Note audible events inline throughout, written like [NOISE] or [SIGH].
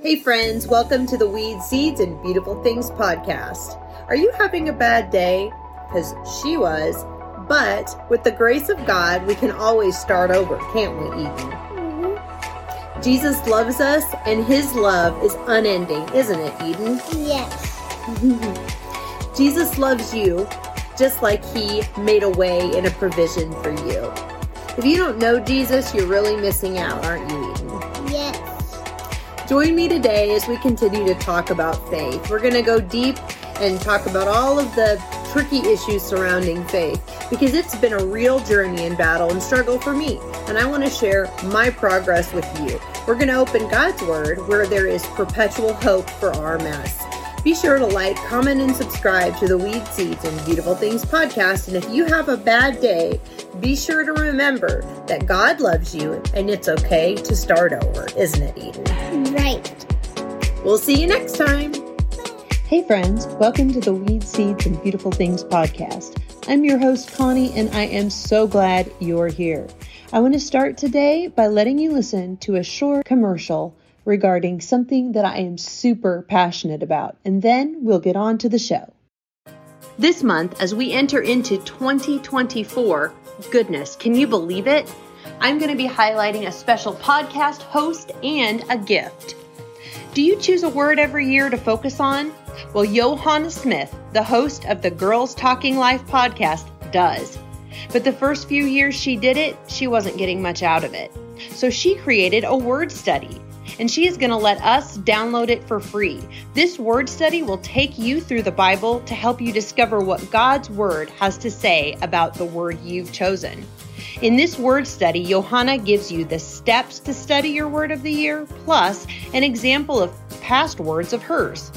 Hey, friends, welcome to the Weed Seeds and Beautiful Things podcast. Are you having a bad day? Because she was. But with the grace of God, we can always start over, can't we, Eden? Mm-hmm. Jesus loves us, and his love is unending, isn't it, Eden? Yes. [LAUGHS] Jesus loves you just like he made a way and a provision for you. If you don't know Jesus, you're really missing out, aren't you, Eden? Yes. Join me today as we continue to talk about faith. We're going to go deep and talk about all of the tricky issues surrounding faith because it's been a real journey and battle and struggle for me. And I want to share my progress with you. We're going to open God's Word where there is perpetual hope for our mess. Be sure to like, comment, and subscribe to the Weed Seeds and Beautiful Things podcast. And if you have a bad day, be sure to remember that God loves you and it's okay to start over, isn't it, Eden? Right. We'll see you next time. Hey, friends, welcome to the Weed Seeds and Beautiful Things podcast. I'm your host, Connie, and I am so glad you're here. I want to start today by letting you listen to a short commercial regarding something that I am super passionate about, and then we'll get on to the show. This month, as we enter into 2024, goodness, can you believe it? I'm going to be highlighting a special podcast host and a gift. Do you choose a word every year to focus on? Well, Yohonna Smith, the host of the Girls Talking Life podcast, does. But the first few years she did it, she wasn't getting much out of it. So she created a word study, and she is going to let us download it for free. This word study will take you through the Bible to help you discover what God's word has to say about the word you've chosen. In this word study, Yohonna gives you the steps to study your word of the year, plus an example of past words of hers,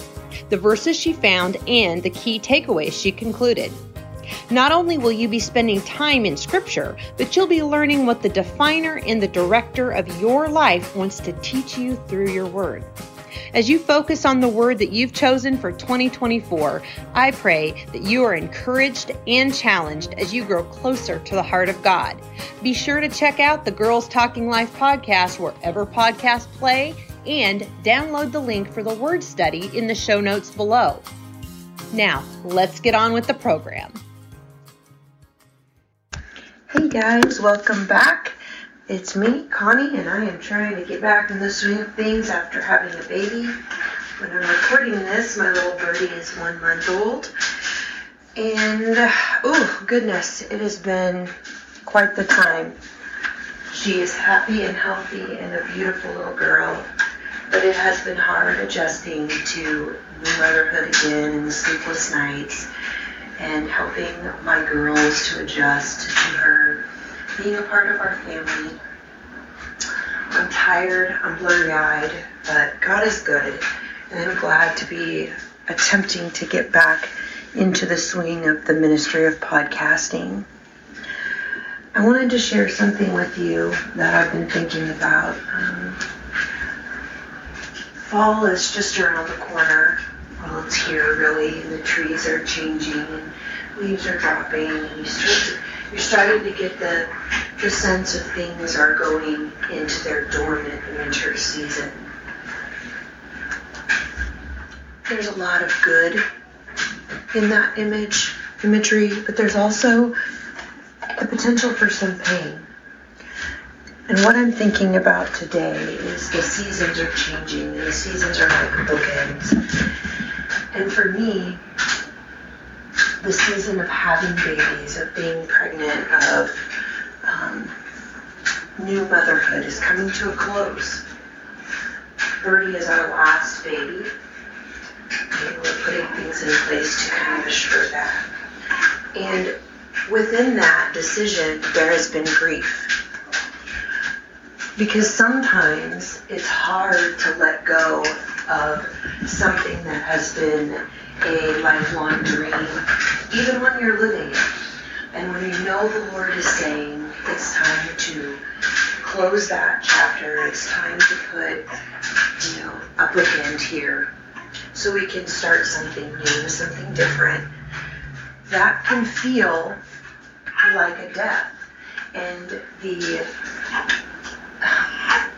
the verses she found, and the key takeaways she concluded. Not only will you be spending time in Scripture, but you'll be learning what the definer and the director of your life wants to teach you through your word. As you focus on the word that you've chosen for 2024, I pray that you are encouraged and challenged as you grow closer to the heart of God. Be sure to check out the Girls Talking Life podcast wherever podcasts play and download the link for the word study in the show notes below. Now, let's get on with the program. Hey guys, welcome back. It's me, Connie, and I am trying to get back in the swing of things after having a baby. When I'm recording this, my little birdie is one month old. And, oh, goodness, it has been quite the time. She is happy and healthy and a beautiful little girl, but it has been hard adjusting to new motherhood again and the sleepless nights and helping my girls to adjust to her being a part of our family. I'm tired, I'm blurry eyed, but God is good, and I'm glad to be attempting to get back into the swing of the ministry of podcasting. I wanted to share something with you that I've been thinking about. Um, fall is just around the corner. Well, it's here really, and the trees are changing, and leaves are dropping, and you start to you're starting to get the, the sense of things are going into their dormant winter season. There's a lot of good in that image, imagery, but there's also the potential for some pain. And what I'm thinking about today is the seasons are changing, and the seasons are like bookends. And for me, the season of having babies, of being pregnant, of um, new motherhood is coming to a close. Birdie is our last baby, and we're putting things in place to kind of assure that. And within that decision, there has been grief. Because sometimes it's hard to let go of something that has been a lifelong dream, even when you're living it. And when you know the Lord is saying it's time to close that chapter, it's time to put, you know, a bookend here so we can start something new, something different, that can feel like a death. And the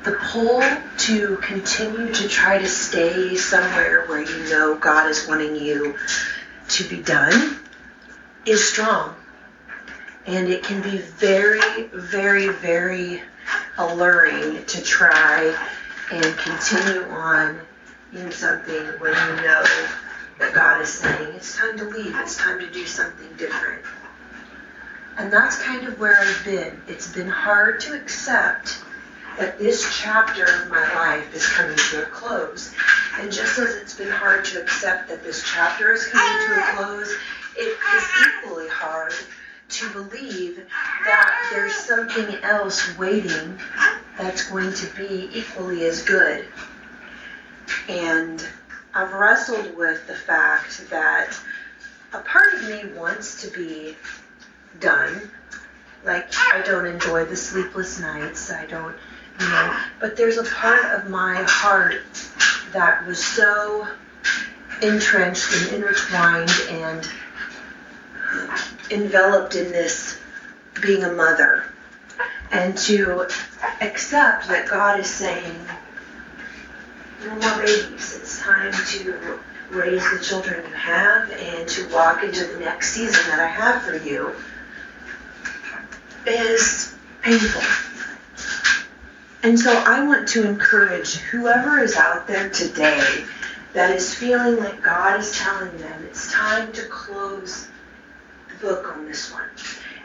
the pull to continue to try to stay somewhere where you know God is wanting you to be done is strong. And it can be very, very, very alluring to try and continue on in something when you know that God is saying it's time to leave, it's time to do something different. And that's kind of where I've been. It's been hard to accept that this chapter of my life is coming to a close. And just as it's been hard to accept that this chapter is coming to a close, it is equally hard to believe that there's something else waiting that's going to be equally as good. And I've wrestled with the fact that a part of me wants to be done. Like, I don't enjoy the sleepless nights. I don't, you know, but there's a part of my heart that was so entrenched and intertwined and enveloped in this being a mother and to accept that God is saying, no more babies. It's time to raise the children you have and to walk into the next season that I have for you is painful. And so I want to encourage whoever is out there today that is feeling like God is telling them it's time to close the book on this one.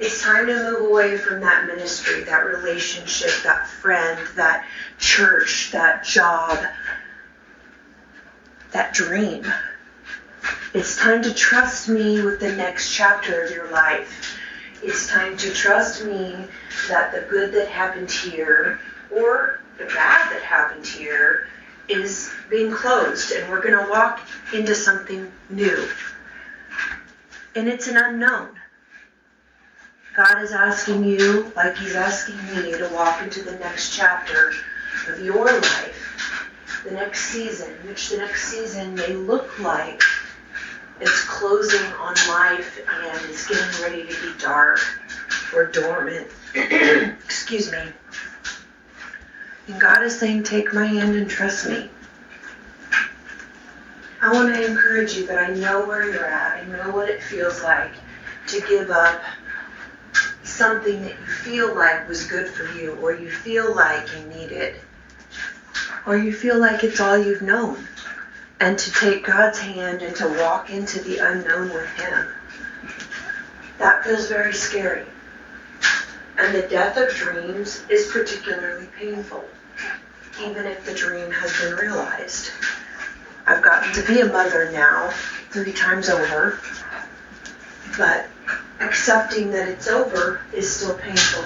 It's time to move away from that ministry, that relationship, that friend, that church, that job, that dream. It's time to trust me with the next chapter of your life. It's time to trust me that the good that happened here or the bad that happened here is being closed and we're going to walk into something new. And it's an unknown. God is asking you, like He's asking me, to walk into the next chapter of your life, the next season, which the next season may look like it's closing on life and it's getting ready to be dark or dormant. [CLEARS THROAT] Excuse me. And God is saying, Take my hand and trust me. I want to encourage you that I know where you're at. I know what it feels like to give up something that you feel like was good for you, or you feel like you need it, or you feel like it's all you've known, and to take God's hand and to walk into the unknown with Him. That feels very scary. And the death of dreams is particularly painful, even if the dream has been realized. I've gotten to be a mother now three times over, but accepting that it's over is still painful.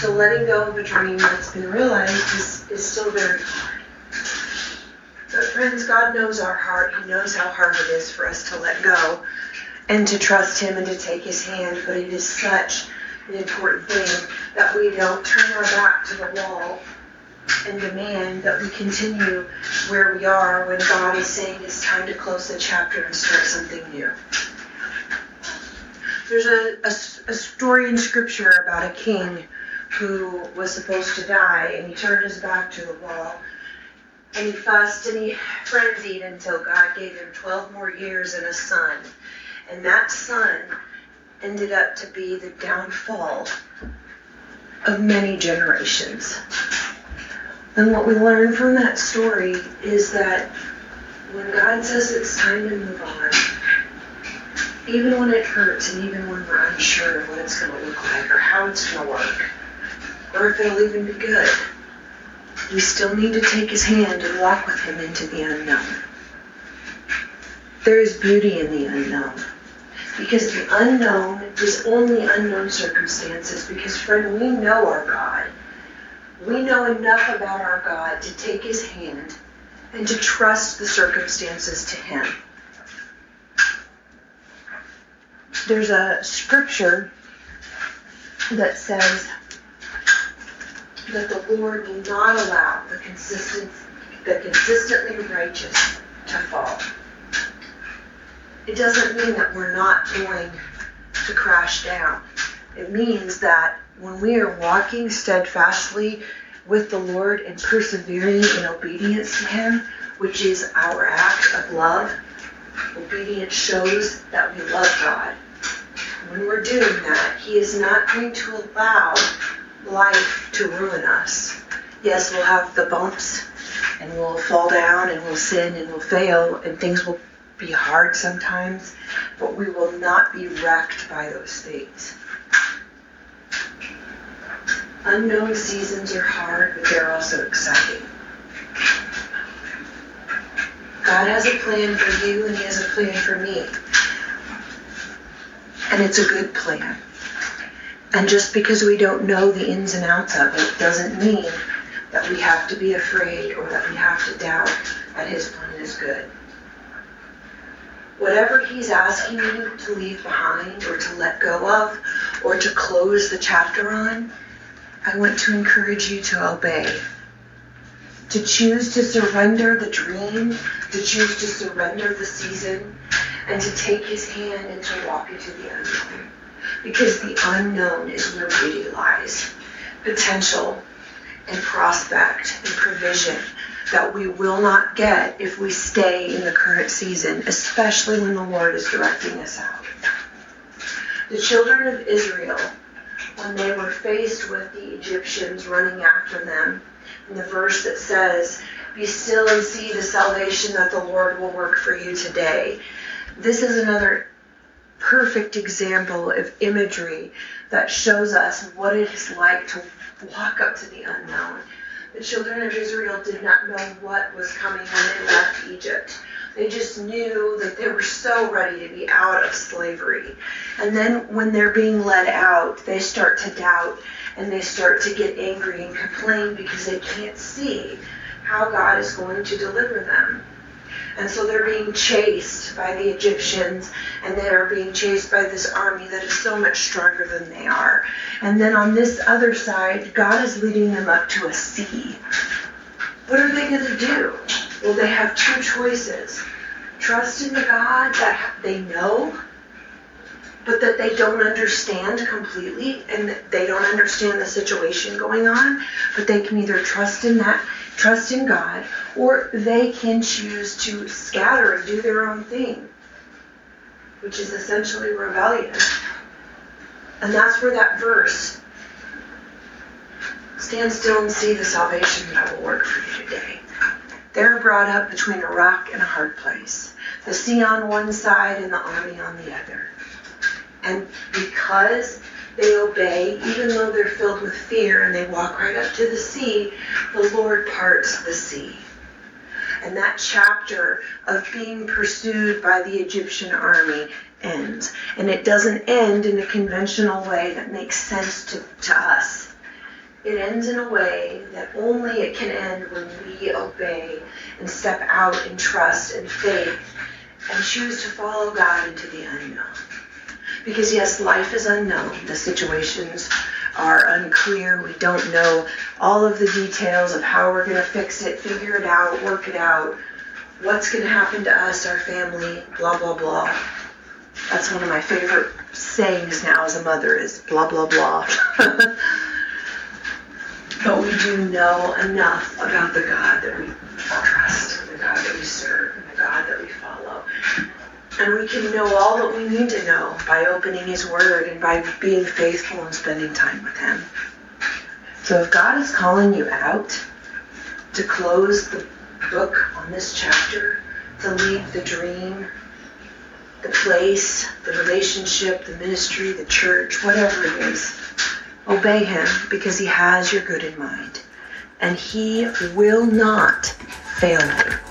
So letting go of a dream that's been realized is, is still very hard. But friends, God knows our heart. He knows how hard it is for us to let go and to trust Him and to take His hand. But it is such an important thing that we don't turn our back to the wall and demand that we continue where we are when God is saying it's time to close the chapter and start something new. There's a, a, a story in Scripture about a king who was supposed to die, and he turned his back to the wall. And he fussed and he frenzied until God gave him 12 more years and a son. And that son ended up to be the downfall of many generations. And what we learn from that story is that when God says it's time to move on, even when it hurts and even when we're unsure of what it's going to look like or how it's going to work or if it'll even be good, we still need to take his hand and walk with him into the unknown. There is beauty in the unknown. Because the unknown is only unknown circumstances. Because, friend, we know our God. We know enough about our God to take his hand and to trust the circumstances to him. there's a scripture that says that the Lord will not allow the consistent, the consistently righteous to fall. It doesn't mean that we're not going to crash down. It means that when we are walking steadfastly with the Lord and persevering in obedience to Him, which is our act of love. Obedience shows that we love God. When we're doing that, He is not going to allow life to ruin us. Yes, we'll have the bumps and we'll fall down and we'll sin and we'll fail and things will be hard sometimes, but we will not be wrecked by those things. Unknown seasons are hard, but they're also exciting. God has a plan for you and He has a plan for me. And it's a good plan. And just because we don't know the ins and outs of it doesn't mean that we have to be afraid or that we have to doubt that His plan is good. Whatever He's asking you to leave behind or to let go of or to close the chapter on, I want to encourage you to obey. To choose to surrender the dream, to choose to surrender the season, and to take His hand and to walk into the unknown. Because the unknown is where beauty lies. Potential and prospect and provision that we will not get if we stay in the current season, especially when the Lord is directing us out. The children of Israel, when they were faced with the Egyptians running after them, in the verse that says, Be still and see the salvation that the Lord will work for you today. This is another perfect example of imagery that shows us what it is like to walk up to the unknown. The children of Israel did not know what was coming when they left Egypt. They just knew that they were so ready to be out of slavery. And then when they're being led out, they start to doubt and they start to get angry and complain because they can't see how God is going to deliver them. And so they're being chased by the Egyptians, and they are being chased by this army that is so much stronger than they are. And then on this other side, God is leading them up to a sea. What are they going to do? Well, they have two choices trust in the God that they know, but that they don't understand completely, and they don't understand the situation going on, but they can either trust in that trust in God, or they can choose to scatter and do their own thing, which is essentially rebellion. And that's where that verse stand still and see the salvation that I will work for you today. They're brought up between a rock and a hard place, the sea on one side and the army on the other. And because they obey, even though they're filled with fear and they walk right up to the sea, the Lord parts the sea. And that chapter of being pursued by the Egyptian army ends. And it doesn't end in a conventional way that makes sense to, to us. It ends in a way that only it can end when we obey and step out in trust and faith and choose to follow God into the unknown. Because, yes, life is unknown. The situations are unclear. We don't know all of the details of how we're going to fix it, figure it out, work it out, what's going to happen to us, our family, blah, blah, blah. That's one of my favorite sayings now as a mother is blah, blah, blah. [LAUGHS] but we do know enough about the God that we trust, the God that we serve, and the God that we follow. And we can know all that we need to know by opening His Word and by being faithful and spending time with Him. So if God is calling you out to close the book on this chapter, to leave the dream, the place, the relationship, the ministry, the church, whatever it is, obey Him because He has your good in mind. And He will not fail you.